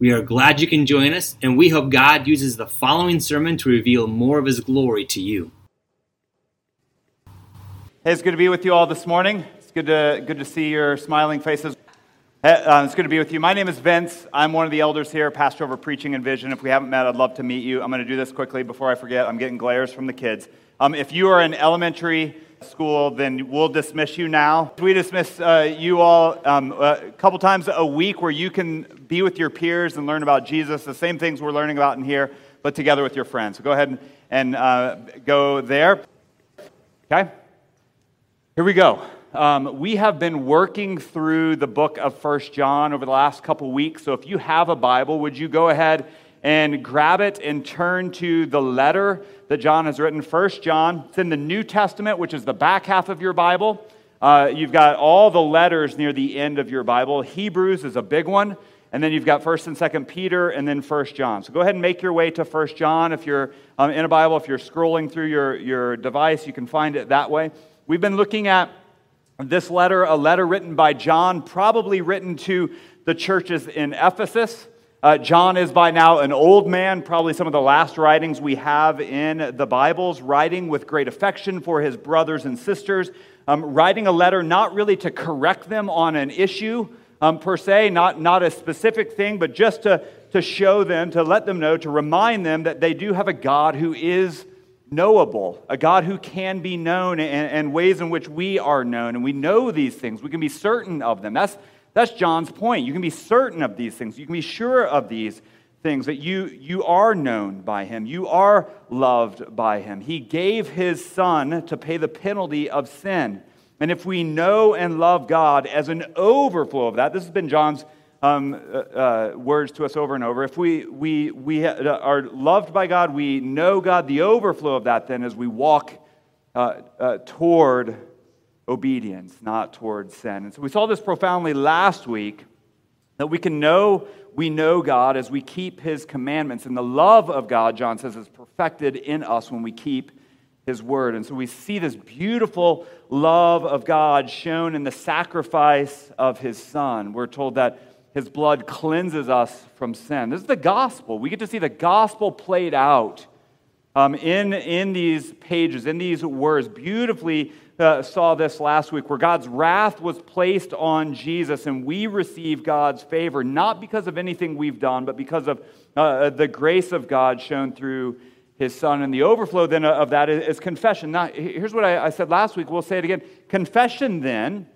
We are glad you can join us, and we hope God uses the following sermon to reveal more of His glory to you. Hey, it's good to be with you all this morning. It's good to, good to see your smiling faces. Uh, it's good to be with you. My name is Vince. I'm one of the elders here, pastor over preaching and vision. If we haven't met, I'd love to meet you. I'm going to do this quickly before I forget. I'm getting glares from the kids. Um, if you are in elementary school, then we'll dismiss you now. We dismiss uh, you all um, a couple times a week where you can be with your peers and learn about Jesus, the same things we're learning about in here, but together with your friends. So go ahead and, and uh, go there. Okay? Here we go. Um, we have been working through the book of First John over the last couple weeks. So if you have a Bible, would you go ahead and grab it and turn to the letter that John has written? First John. It's in the New Testament, which is the back half of your Bible. Uh, you've got all the letters near the end of your Bible. Hebrews is a big one. And then you've got 1st and 2nd Peter and then 1st John. So go ahead and make your way to 1st John. If you're um, in a Bible, if you're scrolling through your, your device, you can find it that way. We've been looking at this letter, a letter written by John, probably written to the churches in Ephesus. Uh, John is by now an old man, probably some of the last writings we have in the Bibles, writing with great affection for his brothers and sisters, um, writing a letter not really to correct them on an issue um, per se, not, not a specific thing, but just to, to show them, to let them know, to remind them that they do have a God who is knowable, a God who can be known and, and, ways in which we are known. And we know these things. We can be certain of them. That's, that's John's point. You can be certain of these things. You can be sure of these things that you, you are known by him. You are loved by him. He gave his son to pay the penalty of sin. And if we know and love God as an overflow of that, this has been John's um, uh, uh, words to us over and over. If we, we, we are loved by God, we know God, the overflow of that then as we walk uh, uh, toward obedience, not toward sin. And so we saw this profoundly last week that we can know we know God as we keep his commandments. And the love of God, John says, is perfected in us when we keep his word. And so we see this beautiful love of God shown in the sacrifice of his son. We're told that his blood cleanses us from sin. This is the gospel. We get to see the gospel played out um, in, in these pages, in these words. Beautifully uh, saw this last week, where God's wrath was placed on Jesus, and we receive God's favor, not because of anything we've done, but because of uh, the grace of God shown through his son. And the overflow then of that is, is confession. Now, here's what I, I said last week. We'll say it again. Confession then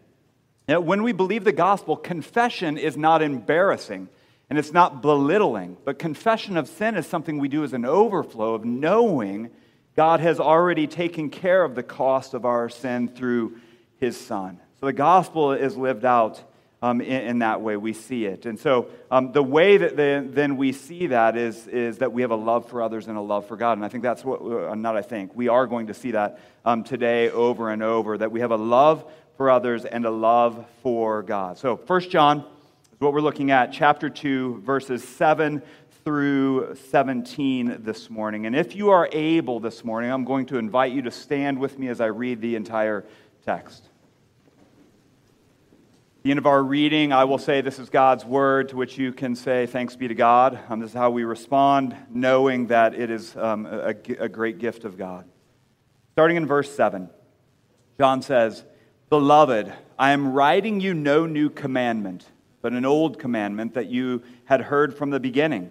when we believe the gospel, confession is not embarrassing and it's not belittling, but confession of sin is something we do as an overflow of knowing God has already taken care of the cost of our sin through his son. So the gospel is lived out um, in, in, that way. We see it. And so um, the way that the, then we see that is, is that we have a love for others and a love for God. And I think that's what, uh, not I think, we are going to see that um, today over and over, that we have a love for others and a love for God. So, First John is what we're looking at, chapter 2, verses 7 through 17 this morning. And if you are able this morning, I'm going to invite you to stand with me as I read the entire text. At the end of our reading, I will say, This is God's word, to which you can say, Thanks be to God. Um, this is how we respond, knowing that it is um, a, a great gift of God. Starting in verse 7, John says, Beloved, I am writing you no new commandment, but an old commandment that you had heard from the beginning.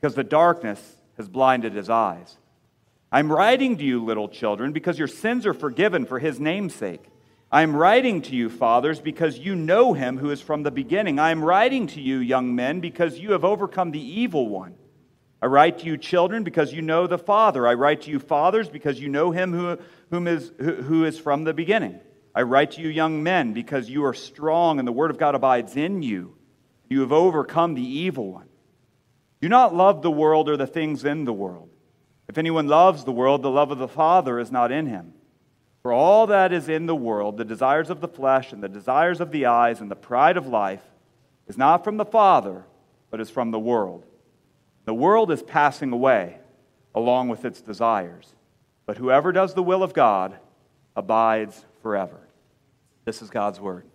because the darkness has blinded his eyes. I'm writing to you, little children, because your sins are forgiven for his name's sake. I am writing to you, fathers, because you know him who is from the beginning. I am writing to you, young men, because you have overcome the evil one. I write to you, children, because you know the Father. I write to you, fathers, because you know him who, whom is, who, who is from the beginning. I write to you, young men, because you are strong and the word of God abides in you. You have overcome the evil one. Do not love the world or the things in the world. If anyone loves the world, the love of the Father is not in him. For all that is in the world, the desires of the flesh and the desires of the eyes and the pride of life, is not from the Father, but is from the world. The world is passing away along with its desires, but whoever does the will of God abides forever. This is God's word.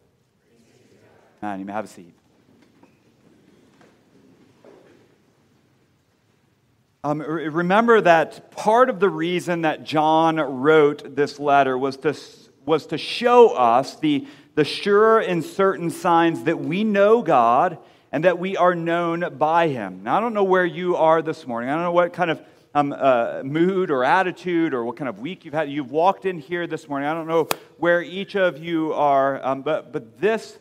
And you may have a seat. Um, remember that part of the reason that John wrote this letter was to, was to show us the, the sure and certain signs that we know God and that we are known by Him. Now, I don't know where you are this morning. I don't know what kind of um, uh, mood or attitude or what kind of week you've had. You've walked in here this morning. I don't know where each of you are, um, but, but this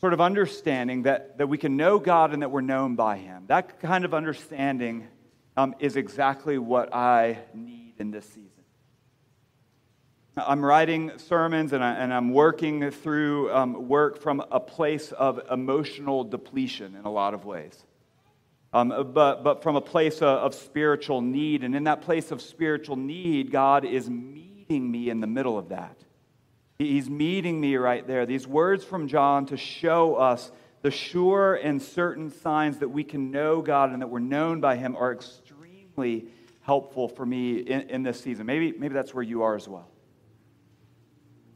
sort of understanding that, that we can know God and that we're known by Him, that kind of understanding um, is exactly what I need in this season. I'm writing sermons and, I, am working through um, work from a place of emotional depletion in a lot of ways. Um, but, but from a place of, of spiritual need. And in that place of spiritual need, God is meeting me in the middle of that. He's meeting me right there. These words from John to show us the sure and certain signs that we can know God and that we're known by Him are extremely helpful for me in, in this season. Maybe, maybe that's where you are as well.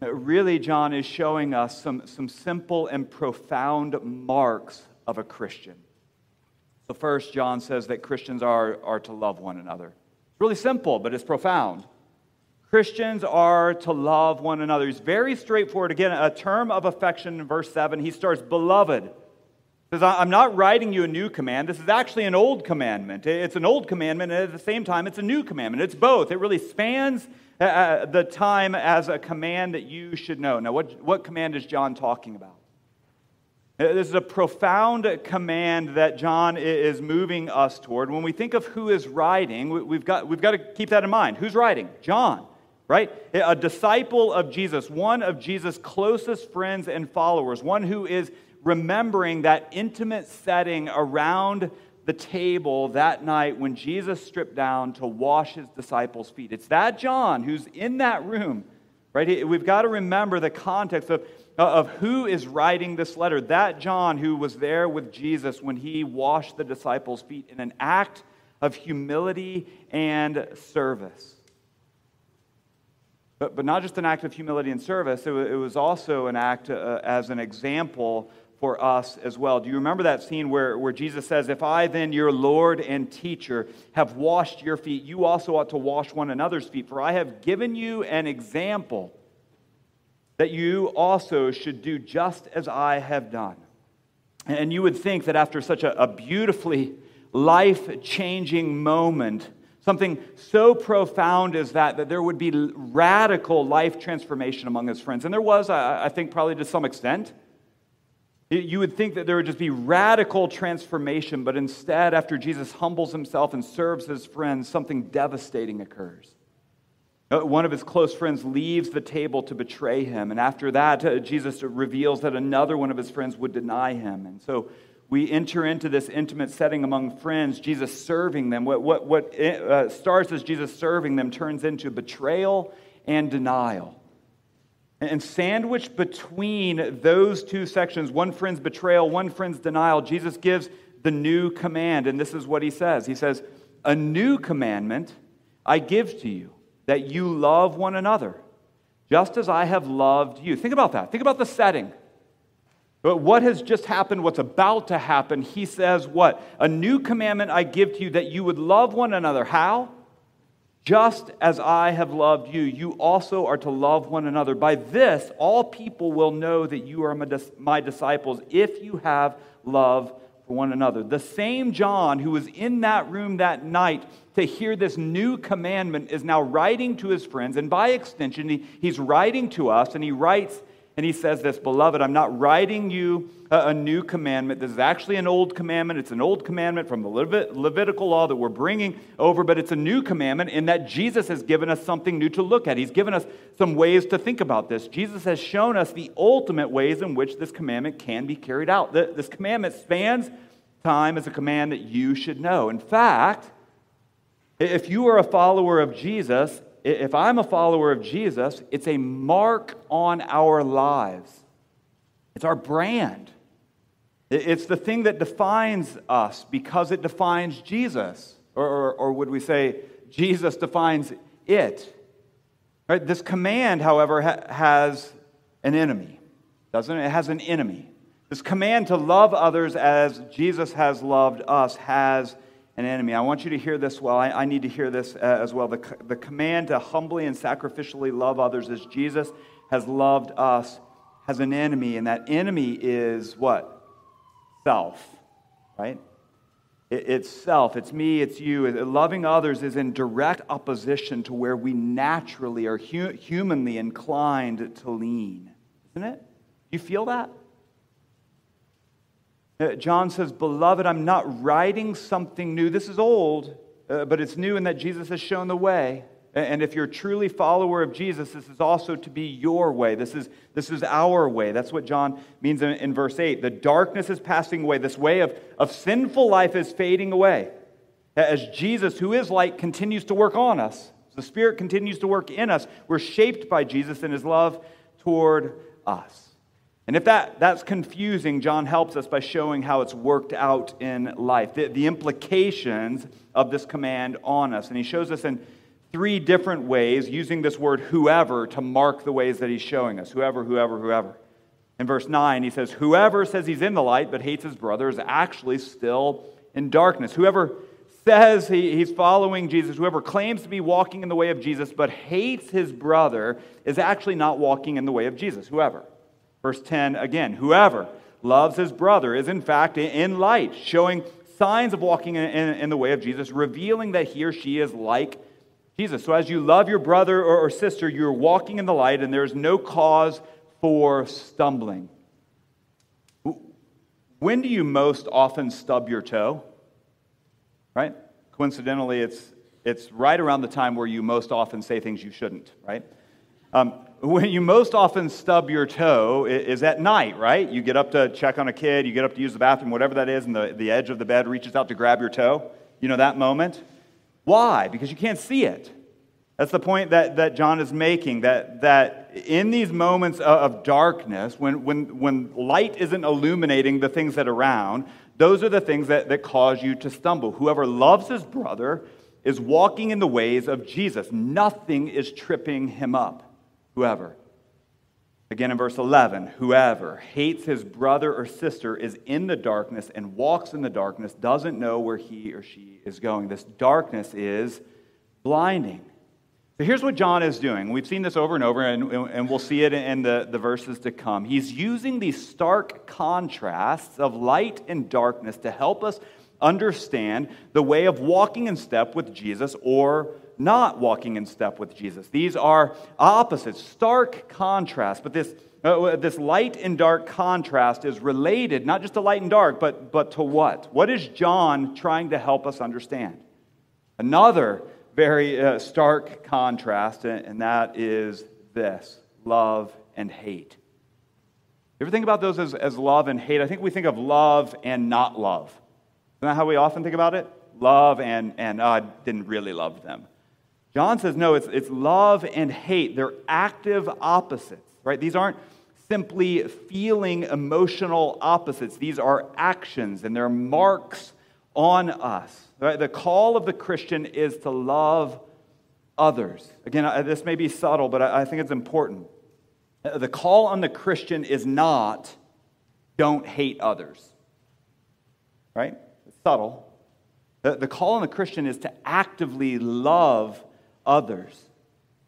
Really, John is showing us some, some simple and profound marks of a Christian. So, first, John says that Christians are, are to love one another. It's really simple, but it's profound. Christians are to love one another. He's very straightforward. Again, a term of affection in verse 7, he starts, Beloved says, I'm not writing you a new command. This is actually an old commandment. It's an old commandment, and at the same time, it's a new commandment. It's both. It really spans uh, uh, the time as a command that you should know. Now, what, what command is John talking about? Uh, this is a profound command that John is moving us toward. When we think of who is writing, we've got, we've got to keep that in mind. Who's writing? John, right? A disciple of Jesus, one of Jesus' closest friends and followers, one who is remembering that intimate setting around the table that night when Jesus stripped down to wash his disciples' feet. It's that John who's in that room, right? We've got to remember the context of, of who is writing this letter. That John who was there with Jesus when he washed the disciples' feet in an act of humility and service. But, but not just an act of humility and service, it was, also an act uh, as an example for us as well. Do you remember that scene where, where Jesus says, If I then, your Lord and teacher, have washed your feet, you also ought to wash one another's feet? For I have given you an example that you also should do just as I have done. And you would think that after such a, a beautifully life changing moment, something so profound as that, that there would be radical life transformation among his friends. And there was, I, I think, probably to some extent. You would think that there would just be radical transformation, but instead, after Jesus humbles himself and serves his friends, something devastating occurs. Uh, one of his close friends leaves the table to betray him, and after that, uh, Jesus reveals that another one of his friends would deny him. And so we enter into this intimate setting among friends, Jesus serving them. What, what, what uh, starts as Jesus serving them turns into betrayal and denial. And sandwiched between those two sections, one friend's betrayal, one friend's denial, Jesus gives the new command. And this is what he says He says, A new commandment I give to you, that you love one another, just as I have loved you. Think about that. Think about the setting. But what has just happened, what's about to happen, he says, What? A new commandment I give to you, that you would love one another. How? Just as I have loved you, you also are to love one another. By this, all people will know that you are my disciples if you have love for one another. The same John who was in that room that night to hear this new commandment is now writing to his friends, and by extension, he, he's writing to us, and he writes and he says this Beloved, I'm not writing you a, new commandment. This is actually an old commandment. It's an old commandment from the Levit- Levitical law that we're bringing over, but it's a new commandment in that Jesus has given us something new to look at. He's given us some ways to think about this. Jesus has shown us the ultimate ways in which this commandment can be carried out. This commandment spans time as a command that you should know. In fact, if you are a follower of Jesus, if I'm a follower of Jesus, it's a mark on our lives. It's our brand. It's the thing that defines us because it defines Jesus. Or, or, or would we say, Jesus defines it? Right? This command, however, ha- has an enemy, doesn't it? It has an enemy. This command to love others as Jesus has loved us has an enemy. I want you to hear this well. I, I need to hear this uh, as well. The, the command to humbly and sacrificially love others as Jesus has loved us has an enemy, and that enemy is what? Self, right? It, it's self. It's me, it's you. Loving others is in direct opposition to where we naturally are hu- humanly inclined to lean, isn't it? You feel that? Uh, John says, Beloved, I'm not writing something new. This is old, uh, but it's new in that Jesus has shown the way. And if you're truly follower of Jesus, this is also to be your way. This is, this is our way. That's what John means in, in verse 8. The darkness is passing away. This way of, of sinful life is fading away. As Jesus, who is light, continues to work on us, the Spirit continues to work in us. We're shaped by Jesus and his love toward us. And if that, that's confusing, John helps us by showing how it's worked out in life, the, the implications of this command on us. And he shows us in three different ways, using this word whoever to mark the ways that he's showing us whoever, whoever, whoever. In verse 9, he says, Whoever says he's in the light but hates his brother is actually still in darkness. Whoever says he, he's following Jesus, whoever claims to be walking in the way of Jesus but hates his brother is actually not walking in the way of Jesus. Whoever. Verse 10 again, whoever loves his brother is in fact in light, showing signs of walking in, in, in, the way of Jesus, revealing that he or she is like Jesus. So as you love your brother or, or sister, you're walking in the light and there's no cause for stumbling. When do you most often stub your toe? Right? Coincidentally, it's, it's right around the time where you most often say things you shouldn't, right? Um, when you most often stub your toe is at night, right? You get up to check on a kid, you get up to use the bathroom, whatever that is, and the, the edge of the bed reaches out to grab your toe. You know that moment? Why? Because you can't see it. That's the point that, that John is making that, that in these moments of darkness, when, when, when light isn't illuminating the things that are around, those are the things that, that cause you to stumble. Whoever loves his brother is walking in the ways of Jesus, nothing is tripping him up whoever. Again in verse 11, whoever hates his brother or sister is in the darkness and walks in the darkness, doesn't know where he or she is going. This darkness is blinding. So here's what John is doing. We've seen this over and over, and, and we'll see it in the, the verses to come. He's using these stark contrasts of light and darkness to help us understand the way of walking in step with Jesus or not walking in step with Jesus. These are opposites, stark contrast. But this, uh, this light and dark contrast is related not just to light and dark, but, but to what? What is John trying to help us understand? Another very uh, stark contrast, and that is this love and hate. You ever think about those as, as love and hate? I think we think of love and not love. Isn't that how we often think about it? Love and, and oh, I didn't really love them. John says, no, it's, it's love and hate. They're active opposites, right? These aren't simply feeling emotional opposites. These are actions and they're marks on us. Right? The call of the Christian is to love others. Again, this may be subtle, but I think it's important. The call on the Christian is not don't hate others. Right? It's subtle. The, the call on the Christian is to actively love others.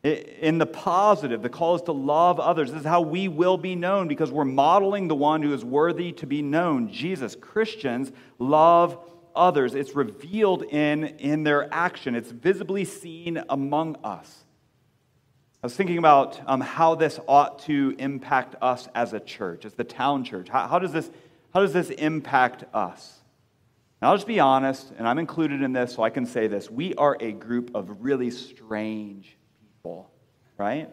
In the positive, the call is to love others. This is how we will be known because we're modeling the one who is worthy to be known Jesus. Christians love others. It's revealed in, in their action, it's visibly seen among us. I was thinking about um, how this ought to impact us as a church, as the town church. How, how, does, this, how does this impact us? I'll just be honest, and I'm included in this, so I can say this. We are a group of really strange people, right?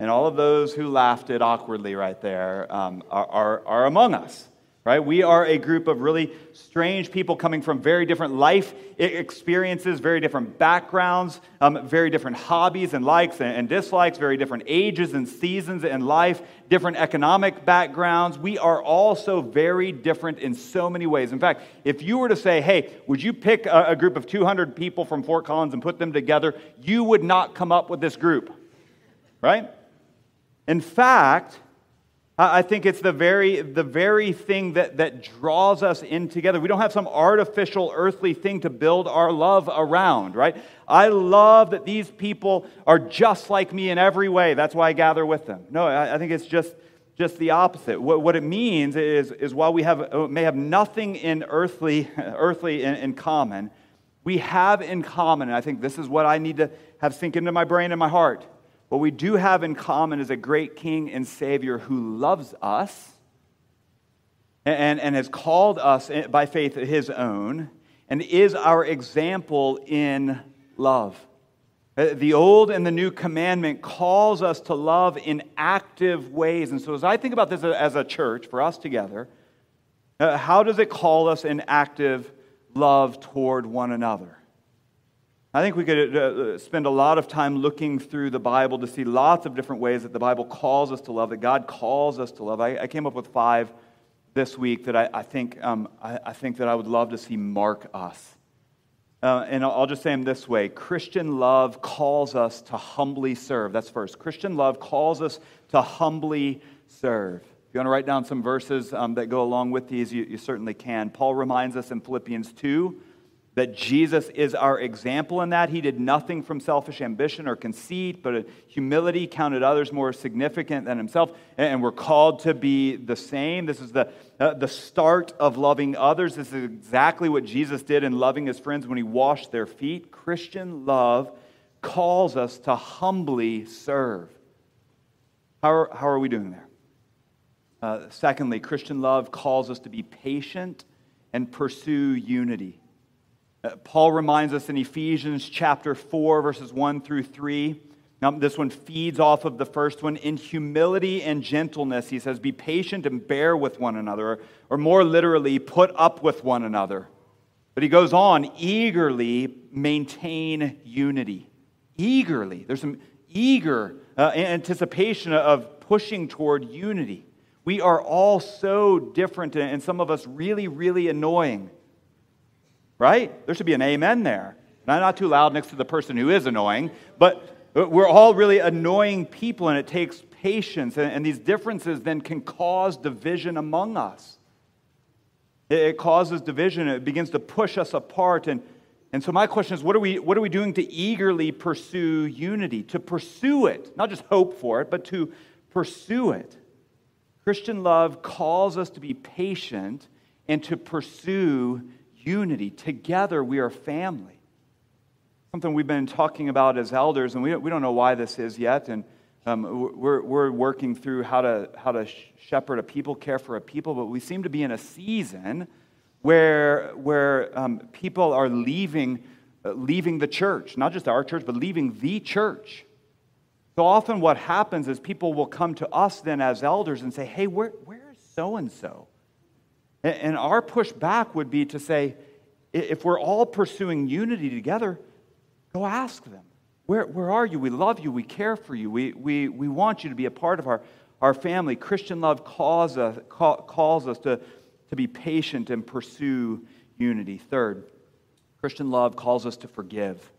And all of those who laughed it awkwardly right there um, are, are, are among us right? We are a group of really strange people coming from very different life experiences, very different backgrounds, um, very different hobbies and likes and, and dislikes, very different ages and seasons in life, different economic backgrounds. We are all so very different in so many ways. In fact, if you were to say, hey, would you pick a, a group of 200 people from Fort Collins and put them together, you would not come up with this group, right? In fact, I think it's the very, the very thing that, that draws us in together. We don't have some artificial earthly thing to build our love around, right? I love that these people are just like me in every way. That's why I gather with them. No, I, I think it's just, just the opposite. What, what it means is, is while we have, may have nothing in earthly, earthly in, in common, we have in common, and I think this is what I need to have sink into my brain and my heart what we do have in common is a great King and Savior who loves us and, and has called us by faith his own and is our example in love. Uh, the old and the new commandment calls us to love in active ways. And so, as I think about this as a church, for us together, uh, how does it call us in active love toward one another? I think we could uh, uh, spend a lot of time looking through the Bible to see lots of different ways that the Bible calls us to love, that God calls us to love. I, I came up with five this week that I, I think, um, I, I, think that I would love to see mark us. Uh, and I'll just say them this way Christian love calls us to humbly serve. That's first. Christian love calls us to humbly serve. If you want to write down some verses um, that go along with these, you, you certainly can. Paul reminds us in Philippians 2 that Jesus is our example in that. He did nothing from selfish ambition or conceit, but humility counted others more significant than himself. And we're called to be the same. This is the, uh, the start of loving others. This is exactly what Jesus did in loving his friends when he washed their feet. Christian love calls us to humbly serve. How are, how are we doing there? Uh, secondly, Christian love calls us to be patient and pursue unity. Uh, Paul reminds us in Ephesians chapter 4, verses 1 through 3. Now, this one feeds off of the first one. In humility and gentleness, he says, Be patient and bear with one another, or more literally, put up with one another. But he goes on, eagerly maintain unity. Eagerly. There's some eager uh, anticipation of pushing toward unity. We are all so different, and some of us really, really annoying right? There should be an amen there. Not, not too loud next to the person who is annoying, but we're all really annoying people, and it takes patience. And, and these differences then can cause division among us. It, it causes division, it begins to push us apart. And, and so, my question is what are, we, what are we doing to eagerly pursue unity? To pursue it, not just hope for it, but to pursue it. Christian love calls us to be patient and to pursue unity. Together, we are family. Something we've been talking about as elders, and we, we don't know why this is yet. And um, we're, we're working through how to, how to shepherd a people, care for a people, but we seem to be in a season where, where um, people are leaving, uh, leaving the church, not just our church, but leaving the church. So often, what happens is people will come to us then as elders and say, Hey, where, where's so and so? And our pushback would be to say, if we're all pursuing unity together, go ask them. Where, where are you? We love you. We care for you. We, we, we want you to be a part of our, our family. Christian love calls us, call, calls us to, to be patient and pursue unity. Third, Christian love calls us to forgive.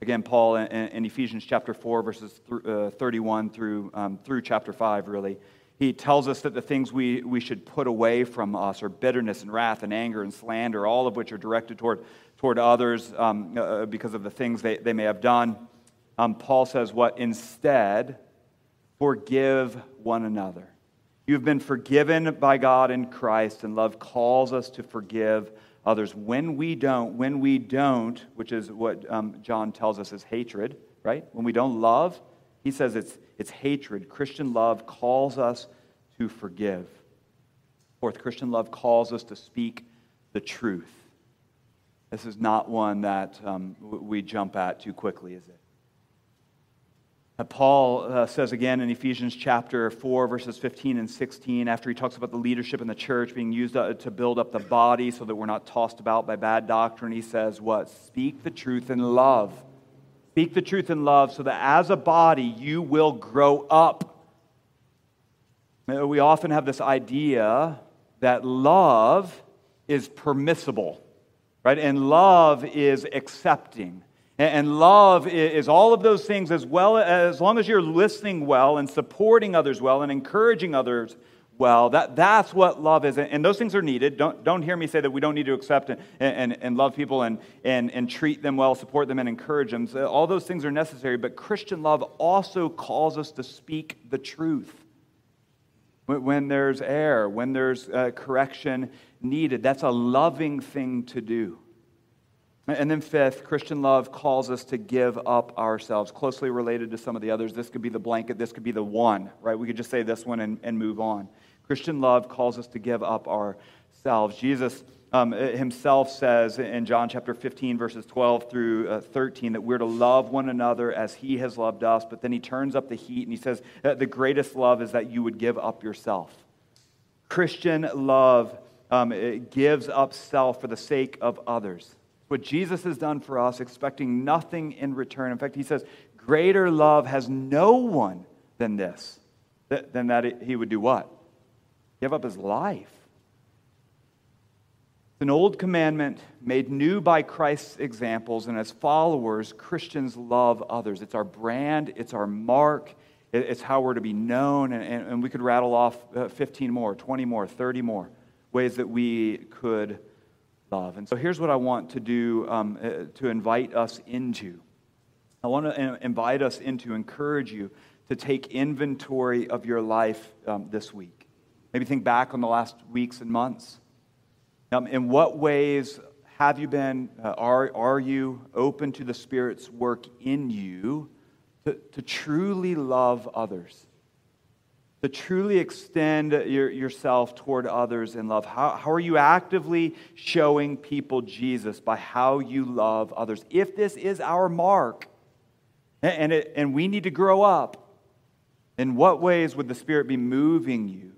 Again, Paul in, in Ephesians chapter 4, verses uh, 31 through, um, through chapter 5, really he tells us that the things we, we should put away from us are bitterness and wrath and anger and slander, all of which are directed toward, toward others um, uh, because of the things they, they may have done. um, Paul says, What? Instead, forgive one another. You've been forgiven by God in Christ, and love calls us to forgive others. When we don't, when we don't, which is what um, John tells us is hatred, right? When we don't love, he says it's, it's hatred. Christian love calls us to forgive. Fourth, Christian love calls us to speak the truth. This is not one that um, we jump at too quickly, is it? Paul uh, says again in Ephesians chapter 4, verses 15 and 16, after he talks about the leadership in the church being used uh, to build up the body so that we're not tossed about by bad doctrine, he says, What? Speak the truth in love. Speak the truth in love so that as a body you will grow up. We often have this idea that love is permissible, right? And love is accepting. And love is all of those things as well as long as you're listening well and supporting others well and encouraging others well. That, that's what love is. And those things are needed. Don't, don't hear me say that we don't need to accept and, and, and love people and, and, and treat them well, support them, and encourage them. So all those things are necessary. But Christian love also calls us to speak the truth. When there's error, when there's uh, correction needed, that's a loving thing to do. And then, fifth, Christian love calls us to give up ourselves. Closely related to some of the others, this could be the blanket, this could be the one, right? We could just say this one and, and move on. Christian love calls us to give up ourselves. Jesus um, himself says in John chapter 15, verses 12 through uh, 13, that we're to love one another as he has loved us. But then he turns up the heat and he says the greatest love is that you would give up yourself. Christian love um, gives up self for the sake of others what Jesus has done for us, expecting nothing in return. In fact, he says, Greater love has no one than this, than that he would do what? Give up his life. It's an old commandment made new by Christ's examples, and as followers, Christians love others. It's our brand, it's our mark, it's how we're to be known, and, and we could rattle off uh, 15 more, 20 more, 30 more ways that we could love. And so here's what I want to do um, uh, to invite us into. I want to invite us into, encourage you to take inventory of your life um, this week. Maybe think back on the last weeks and months. Um, in what ways have you been, uh, are, are you open to the Spirit's work in you to, to truly love others? to truly extend your, yourself toward others in love? How, how are you actively showing people Jesus by how you love others? If this is our mark, and, it, and we need to grow up, in what ways would the Spirit be moving you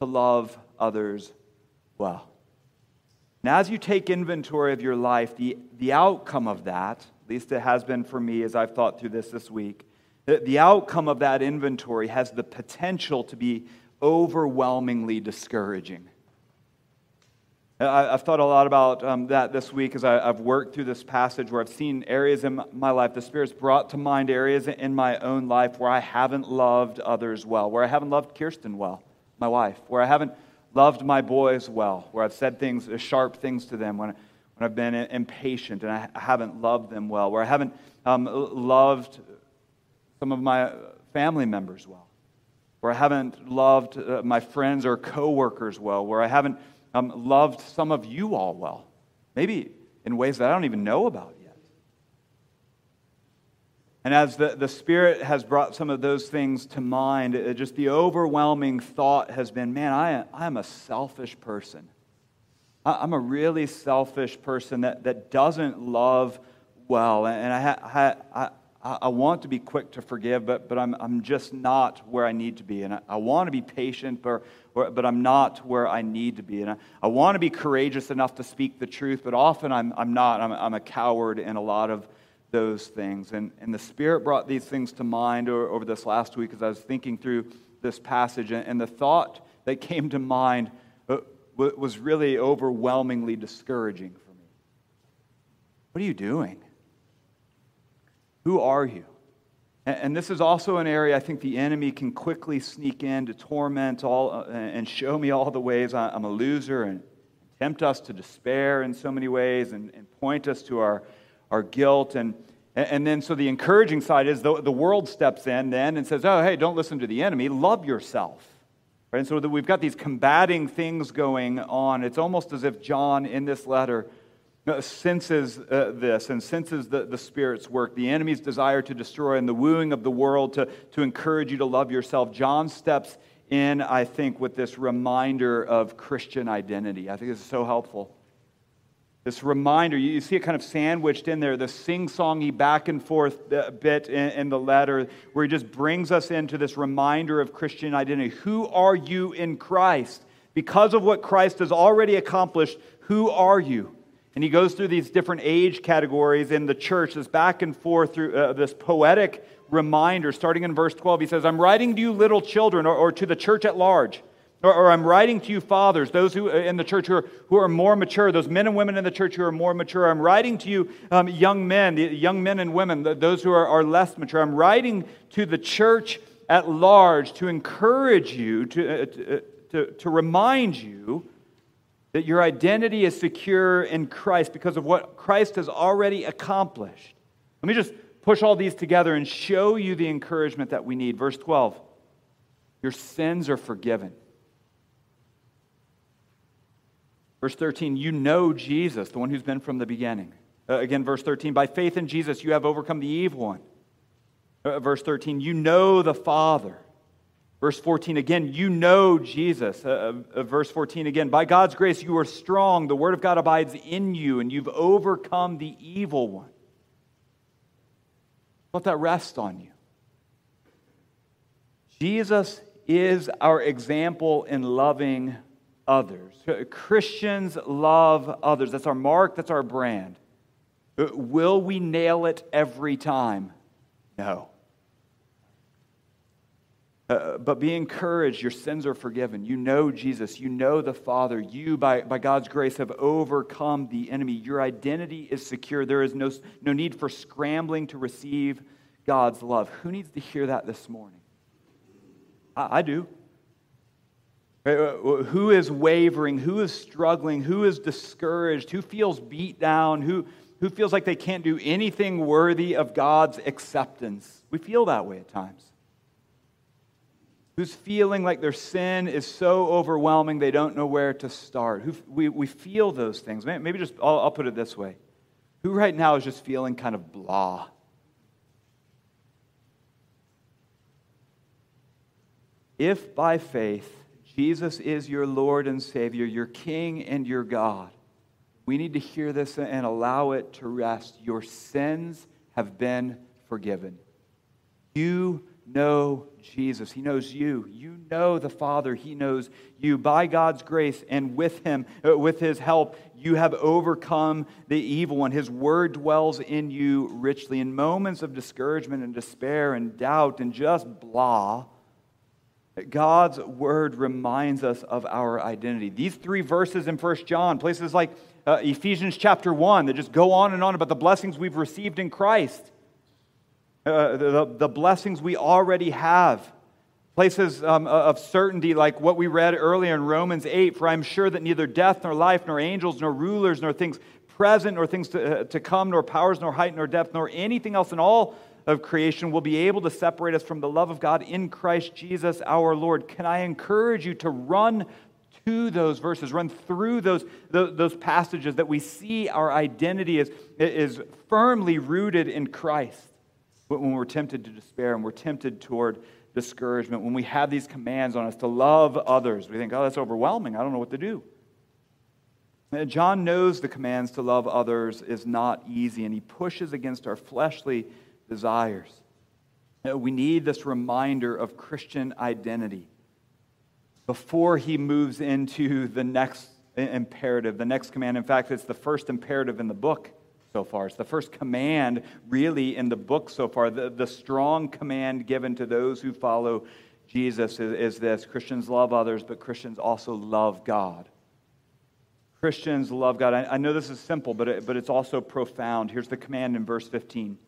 to love others well? Now, as you take inventory of your life, the, the outcome of that, at least it has been for me as I've thought through this this week, the outcome of that inventory has the potential to be overwhelmingly discouraging. I've thought a lot about um, that this week as I've worked through this passage where I've seen areas in my life. The Spirit's brought to mind areas in my own life where I haven't loved others well, where I haven't loved Kirsten well, my wife, where I haven't loved my boys well, where I've said things, uh, sharp things to them, when, when I've been impatient and I haven't loved them well, where I haven't um, loved some of my family members well, where I haven't loved uh, my friends or coworkers well, where I haven't um, loved some of you all well, maybe in ways that I don't even know about. And as the, the Spirit has brought some of those things to mind, it, just the overwhelming thought has been man, I, I am a selfish person. I, I'm a really selfish person that, that doesn't love well. And I, I, I, want to be quick to forgive, but, but I'm, I'm just not where I need to be. And I, I want to be patient, but, or, but I'm not where I need to be. And I, I want to be courageous enough to speak the truth, but often I'm, I'm not. I'm, I'm a coward in a lot of those things. And, and the Spirit brought these things to mind over, over this last week as I was thinking through this passage. And, and the thought that came to mind uh, was really overwhelmingly discouraging for me. What are you doing? Who are you? And this is also an area I think the enemy can quickly sneak in to torment all uh, and show me all the ways I'm a loser and tempt us to despair in so many ways and, and point us to our, our guilt. And, And then, so the encouraging side is the, the world steps in then and says, oh, hey, don't listen to the enemy, love yourself. Right? And so we've got these combating things going on. It's almost as if John, in this letter, uh, senses uh, this and senses the, the Spirit's work, the enemy's desire to destroy, and the wooing of the world to, to encourage you to love yourself. John steps in, I think, with this reminder of Christian identity. I think this is so helpful. This reminder, you see it kind of sandwiched in there, the sing songy back and forth bit in, in the letter, where he just brings us into this reminder of Christian identity. Who are you in Christ? Because of what Christ has already accomplished, who are you? And he goes through these different age categories in the church, this back and forth through uh, this poetic reminder. Starting in verse 12, he says, I'm writing to you, little children, or, or to the church at large or, or, I'm writing to you, fathers, those who uh, in the church who are, who are more mature, those men and women in the church who are more mature. I'm writing to you, um, young men, young men and women, those who are, are less mature. I'm writing to the church at large to encourage you, to, uh, to, uh, to, to remind you that your identity is secure in Christ because of what Christ has already accomplished. Let me just push all these together and show you the encouragement that we need. Verse 12 Your sins are forgiven. Verse 13, you know Jesus, the one who's been from the beginning. Uh, again, verse 13, by faith in Jesus, you have overcome the evil one. Uh, verse 13, you know the Father. Verse 14, again, you know Jesus. Uh, uh, verse 14, again, by God's grace, you are strong. The word of God abides in you, and you've overcome the evil one. Let that rest on you. Jesus is our example in loving others. Christians love others. That's our mark, that's our brand. Will we nail it every time? No. Uh, but be encouraged. Your sins are forgiven. You know Jesus. You know the Father. You, by, by God's grace, have overcome the enemy. Your identity is secure. There is no, no need for scrambling to receive God's love. Who needs to hear that this morning? I, I do. Uh, who is wavering? Who is struggling? Who is discouraged? Who feels beat down? Who, who feels like they can't do anything worthy of God's acceptance? We feel that way at times. Who's feeling like their sin is so overwhelming they don't know where to start? Who, we, we feel those things. Maybe just, I'll, I'll put it this way. Who right now is just feeling kind of blah? If by faith Jesus is your Lord and Savior, your King and your God. We need to hear this and allow it to rest. Your sins have been forgiven. You know Jesus. He knows you. You know the Father. He knows you. By God's grace and with Him, uh, with His help, you have overcome the evil one. His word dwells in you richly. In moments of discouragement and despair and doubt and just blah, God's word reminds us of our identity. These three verses in 1 John, places like uh, Ephesians chapter 1, that just go on and on about the blessings we've received in Christ, uh, the, the blessings we already have. Places um, of certainty, like what we read earlier in Romans 8 For I'm sure that neither death, nor life, nor angels, nor rulers, nor things present, nor things to, uh, to come, nor powers, nor height, nor depth, nor anything else in all of creation will be able to separate us from the love of God in Christ Jesus our Lord. Can I encourage you to run to those verses, run through those, those, passages that we see our identity is, is firmly rooted in Christ when we're tempted to despair and we're tempted toward discouragement, when we have these commands on us to love others, we think, oh, that's overwhelming. I don't know what to do. Uh, John knows the commands to love others is not easy, and he pushes against our fleshly desires. We need this reminder of Christian identity before he moves into the next imperative, the next command. In fact, it's the first imperative in the book so far. It's the first command, really, in the book so far. The, the strong command given to those who follow Jesus is, is this Christians love others, but Christians also love God. Christians love God. I, I know this is simple, but, it, but it's also profound. Here's the command in verse 15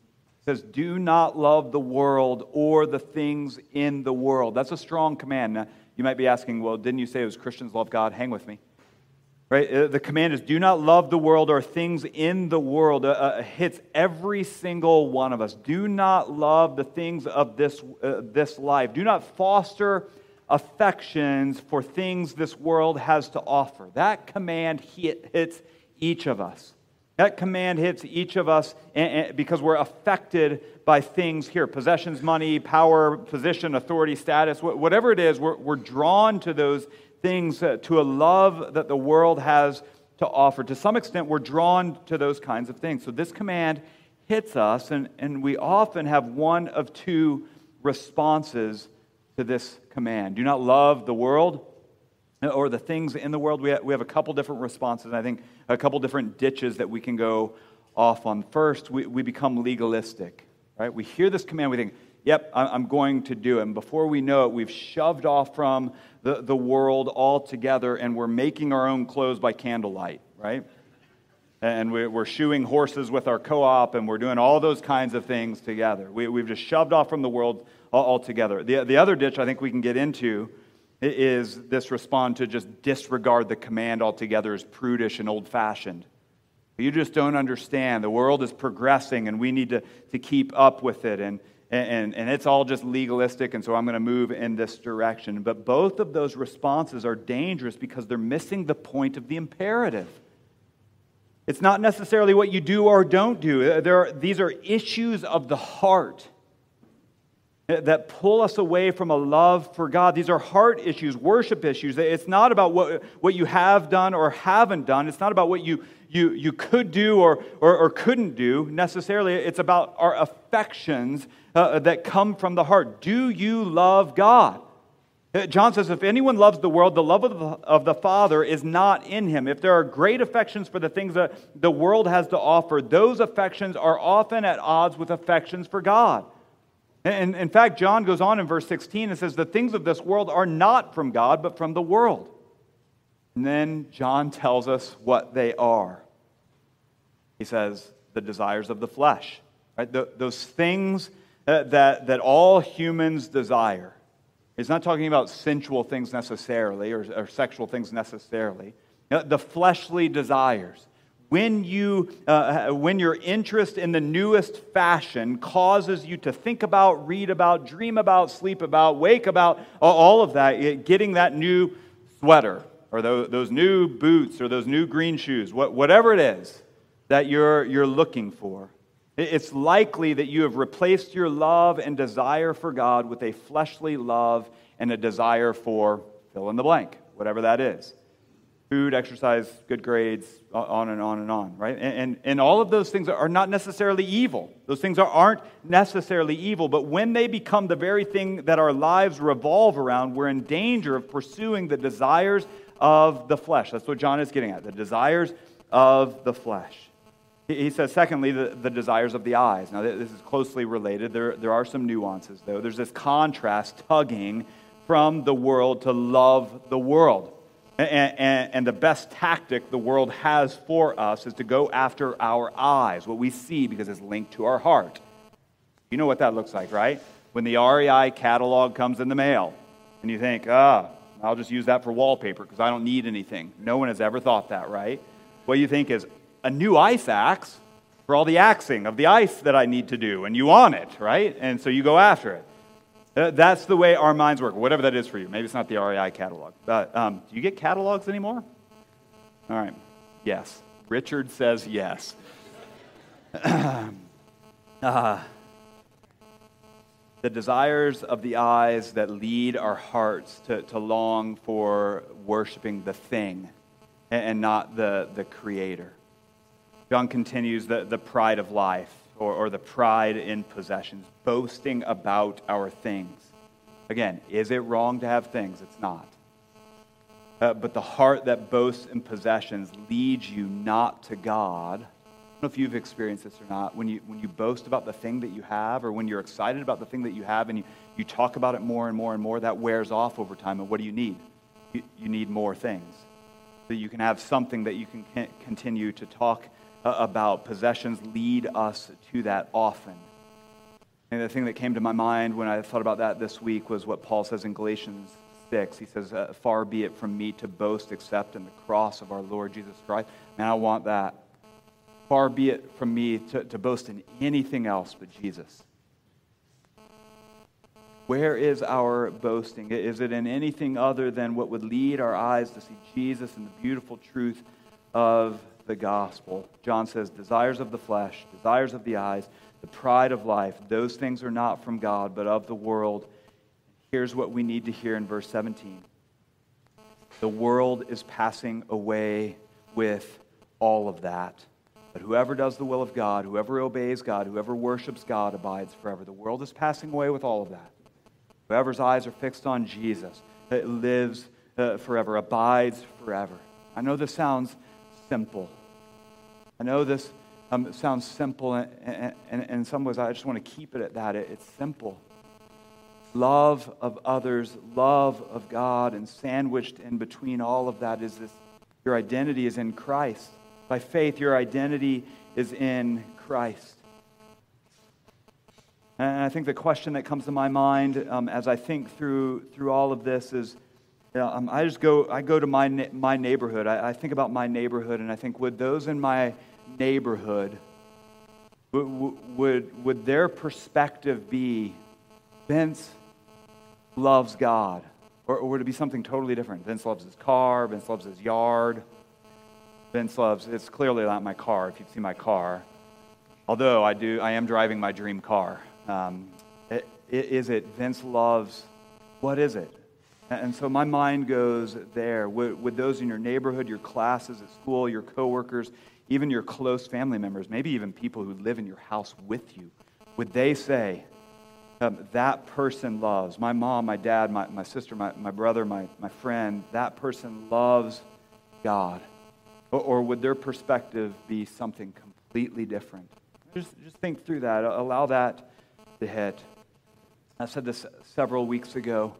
says, Do not love the world or the things in the world. That's a strong command. Now, you might be asking, Well, didn't you say it was Christians love God? Hang with me. Right? Uh, the command is do not love the world or things in the world. Uh, uh, hits every single one of us. Do not love the things of this, uh, this life. Do not foster affections for things this world has to offer. That command hit, hits each of us. That command hits each of us eh, eh, because we're affected by things here possessions, money, power, position, authority, status, whatever it is, we're, drawn to those things, uh, to a love that the world has to offer. To some extent, we're drawn to those kinds of things. So this command hits us, and, and we often have one of two responses to this command. Do not love the world or the things in the world. We we have a couple different responses, and I think a couple different ditches that we can go off on. First, we, we become legalistic, right? We hear this command, we think, yep, I'm going to do it. And before we know it, we've shoved off from the, the world altogether and we're making our own clothes by candlelight, right? And we're shoeing horses with our co op and we're doing all those kinds of things together. We, we've just shoved off from the world altogether. The, the other ditch I think we can get into is this respond to just disregard the command altogether as prudish and old fashioned. You just don't understand. The world is progressing and we need to, to keep up with it. And, and, and it's all just legalistic, and so I'm going to move in this direction. But both of those responses are dangerous because they're missing the point of the imperative. It's not necessarily what you do or don't do, there are, these are issues of the heart that pull us away from a love for God. These are heart issues, worship issues. It's not about what, what you have done or haven't done. It's not about what you, you, you could do or, or, or couldn't do necessarily. It's about our affections uh, that come from the heart. Do you love God? Uh, John says, if anyone loves the world, the love of the, of the Father is not in him. If there are great affections for the things that the world has to offer, those affections are often at odds with affections for God. And in fact, John goes on in verse 16 and says, The things of this world are not from God, but from the world. And then John tells us what they are. He says, The desires of the flesh. Right? The, those things that, that, that all humans desire. He's not talking about sensual things necessarily or, or sexual things necessarily. Uh, the fleshly desires when, you, uh, when your interest in the newest fashion causes you to think about, read about, dream about, sleep about, wake about, all of that, getting that new sweater or those, those new boots or those new green shoes, whatever it is that you're, you're looking for, it's likely that you have replaced your love and desire for God with a fleshly love and a desire for fill in the blank, whatever that is food, exercise, good grades, on and on and on, right? And, and, and, all of those things are not necessarily evil. Those things are, aren't necessarily evil, but when they become the very thing that our lives revolve around, we're in danger of pursuing the desires of the flesh. That's what John is getting at the desires of the flesh. He says, secondly, the, the desires of the eyes. Now, this is closely related. There, there are some nuances, though. There's this contrast tugging from the world to love the world. And, and, and, the best tactic the world has for us is to go after our eyes, what we see, because it's linked to our heart. You know what that looks like, right? When the REI catalog comes in the mail, and you think, ah, I'll just use that for wallpaper because I don't need anything. No one has ever thought that, right? What you think is a new ice axe for all the axing of the ice that I need to do, and you want it, right? And so you go after it. Uh, that's the way our minds work, whatever that is for you. Maybe it's not the REI catalog. But um, do you get catalogs anymore? All right. Yes. Richard says yes. uh, the desires of the eyes that lead our hearts to, to long for worshiping the thing and, and not the, the creator. John continues the, the pride of life or, or the pride in possessions, boasting about our things. Again, is it wrong to have things? It's not. Uh, but the heart that boasts in possessions leads you not to God. I don't know if you've experienced this or not. When you, when you boast about the thing that you have, or when you're excited about the thing that you have and you, you talk about it more and more and more, that wears off over time. And what do you need? You, you need more things. So you can have something that you can continue to talk about. Possessions lead us to that often. And the thing that came to my mind when I thought about that this week was what Paul says in Galatians 6, he says, uh, Far be it from me to boast except in the cross of our Lord Jesus Christ. Man, I want that. Far be it from me to, to boast in anything else but Jesus. Where is our boasting? Is it in anything other than what would lead our eyes to see Jesus and the beautiful truth of the gospel? John says, desires of the flesh, desires of the eyes, the pride of life, those things are not from God, but of the world. Here's what we need to hear in verse 17 The world is passing away with all of that. But whoever does the will of God, whoever obeys God, whoever worships God abides forever. The world is passing away with all of that. Whoever's eyes are fixed on Jesus, that lives uh, forever, abides forever. I know this sounds simple. I know this um, sounds simple, and, and, and, in some ways, I just want to keep it at that. It, it's simple. Love of others, love of God, and sandwiched in between all of that is this your identity is in Christ. By faith, your identity is in Christ. And I think the question that comes to my mind um, as I think through, through all of this is know, um, I just go, I go to my, my neighborhood. I, I, think about my neighborhood and I think, would those in my neighborhood, would, would, would their perspective be Vince loves God? Or, or would it be something totally different? Vince loves his car, Vince loves his yard. Vince loves, it's clearly not my car if you've seen my car. Although I do, I am driving my dream car. Um, is it Vince loves? What is it? And so my mind goes there. Would, would those in your neighborhood, your classes at school, your coworkers, even your close family members, maybe even people who live in your house with you, would they say, um, that person loves, my mom, my dad, my, my sister, my, my brother, my, my friend, that person loves God? Or, or would their perspective be something completely different? Just, just think through that. Allow that to hit. I said this several weeks ago,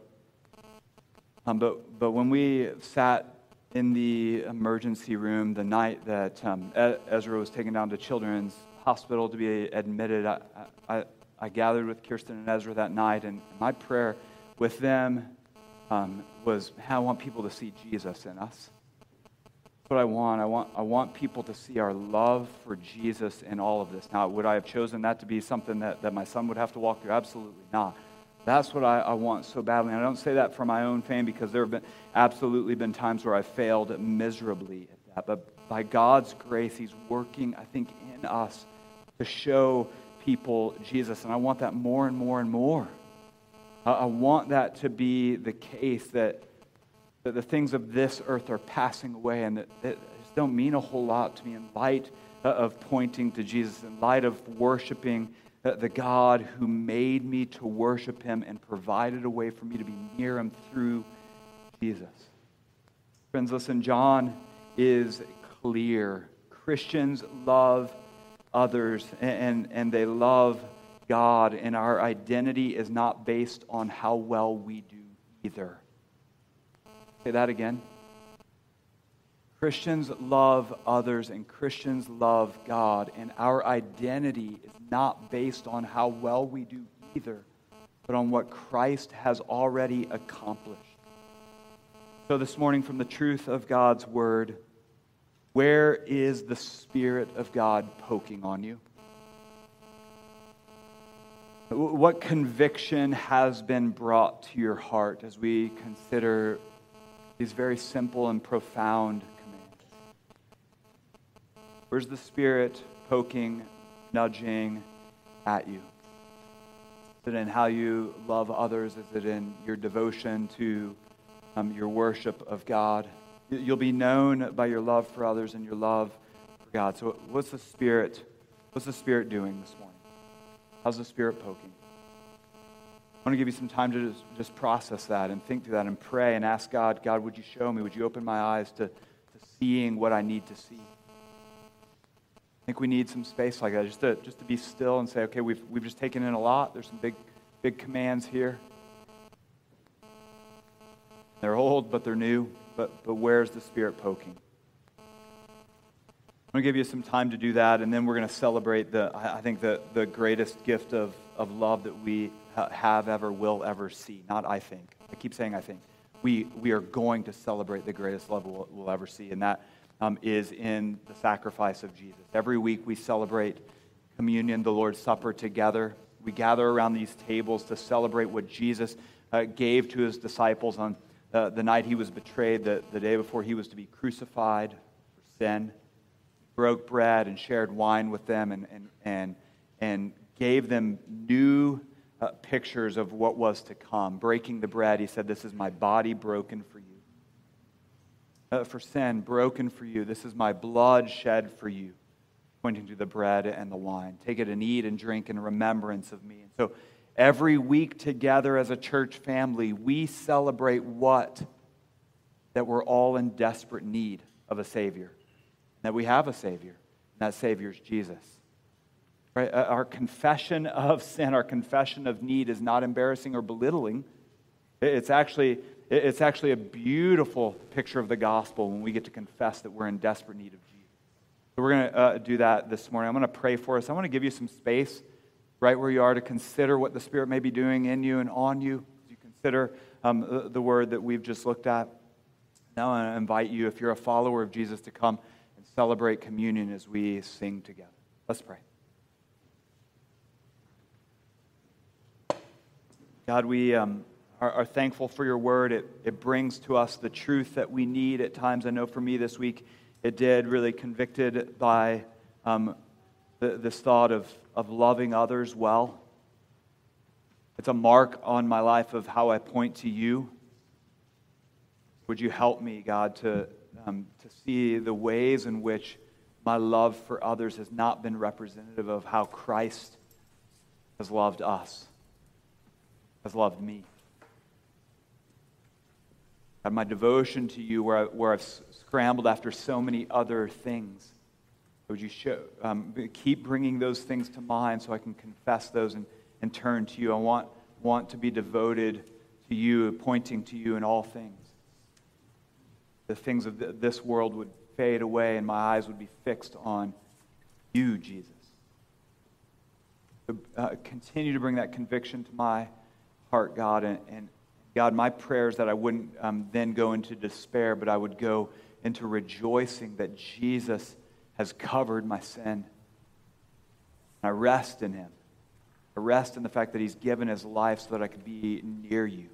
um, but, but when we sat in the emergency room the night that um, Ezra was taken down to Children's Hospital to be admitted, I, I, I, gathered with Kirsten and Ezra that night, and my prayer with them um, was, I want people to see Jesus in us what I want. I want, I want people to see our love for Jesus in all of this. Now, would I have chosen that to be something that, that my son would have to walk through? Absolutely not. That's what I, I want so badly. And I don't say that for my own fame because there have been absolutely been times where I failed miserably at that. But by God's grace, He's working, I think, in us to show people Jesus. And I want that more and more and more. I, I want that to be the case that that the things of this earth are passing away and that, that don't mean a whole lot to me in light uh, of pointing to Jesus, in light of worshiping the God who made me to worship him and provided a way for me to be near him through Jesus. Friends, listen, John is clear. Christians love others and, and they love God, and our identity is not based on how well we do either. Say that again. Christians love others and Christians love God, and our identity is not based on how well we do either, but on what Christ has already accomplished. So, this morning, from the truth of God's word, where is the Spirit of God poking on you? What conviction has been brought to your heart as we consider these very simple and profound. Where's the Spirit poking, nudging at you? Is it in how you love others? Is it in your devotion to um, your worship of God? You'll be known by your love for others and your love for God. So, what's the Spirit? What's the Spirit doing this morning? How's the Spirit poking? I want to give you some time to just, just process that and think through that and pray and ask God, God, would you show me? Would you open my eyes to, to seeing what I need to see? I think we need some space like that, just to, just to be still and say, okay, we've, we've just taken in a lot. There's some big, big commands here. They're old, but they're new. But, but where's the Spirit poking? I'm going to give you some time to do that, and then we're going to celebrate the, I think, the, the greatest gift of, of love that we have ever, will ever see. Not I think. I keep saying I think. we, we are going to celebrate the greatest love we'll, we'll ever see, and that um, is in the sacrifice of Jesus. Every week we celebrate communion, the Lord's Supper together. We gather around these tables to celebrate what Jesus uh, gave to his disciples on uh, the night he was betrayed, the, the day before he was to be crucified for sin. Broke bread and shared wine with them and, and, and, and gave them new uh, pictures of what was to come. Breaking the bread, he said, This is my body broken for you. Uh, for sin, broken for you. This is my blood shed for you. Pointing to the bread and the wine. Take it and eat and drink in remembrance of me. And so every week together as a church family, we celebrate what? That we're all in desperate need of a Savior. That we have a Savior. And that Savior is Jesus. Right? Uh, our confession of sin, our confession of need is not embarrassing or belittling. It's actually, it's actually a beautiful picture of the gospel when we get to confess that we're in desperate need of Jesus. So we're going to uh, do that this morning. I'm going to pray for us. I want to give you some space right where you are to consider what the Spirit may be doing in you and on you as you consider um, the, the word that we've just looked at. Now I invite you, if you're a follower of Jesus, to come and celebrate communion as we sing together. Let's pray. God, we um, are, are, thankful for your word. It, it brings to us the truth that we need at times. I know for me this week it did, really convicted by um, the, this thought of, of loving others well. It's a mark on my life of how I point to you. Would you help me, God, to, um, to see the ways in which my love for others has not been representative of how Christ has loved us? has loved me. God, my devotion to you, where, I, where I've scrambled after so many other things, would you show, um, keep bringing those things to mind so I can confess those and, and turn to you? I want, want to be devoted to you, pointing to you in all things. The things of this world would fade away and my eyes would be fixed on you, Jesus. Uh, continue to bring that conviction to my heart, God. And, and God, my prayer is that I wouldn't um, then go into despair, but I would go into rejoicing that Jesus has covered my sin. And I rest in him. I rest in the fact that he's given his life so that I could be near you.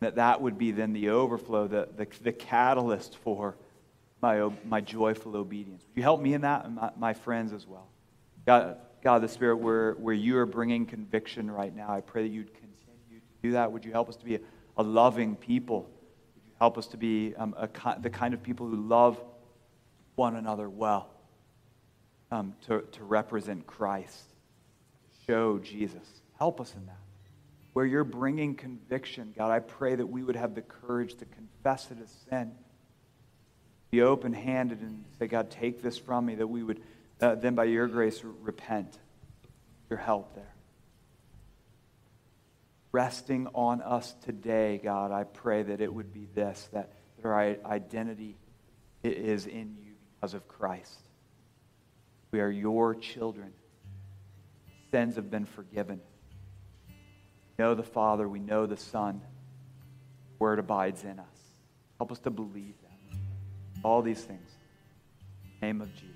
That that would be then the overflow, the, the, the catalyst for my, my joyful obedience. Would you help me in that and my, my friends as well? God, God, the Spirit, where, where you are bringing conviction right now, I pray that you'd do that? Would you help us to be a, a loving people? Would you help us to be um, a, the kind of people who love one another well, um, to, to represent Christ, to show Jesus? Help us in that. Where you're bringing conviction, God, I pray that we would have the courage to confess it as sin. Be open handed and say, God, take this from me, that we would uh, then, by your grace, repent. Your help there resting on us today, God, I pray that it would be this that our identity is in you because of Christ. We are your children. Sins have been forgiven. We know the Father, we know the Son. The Word abides in us. Help us to believe that. All these things. name of Jesus.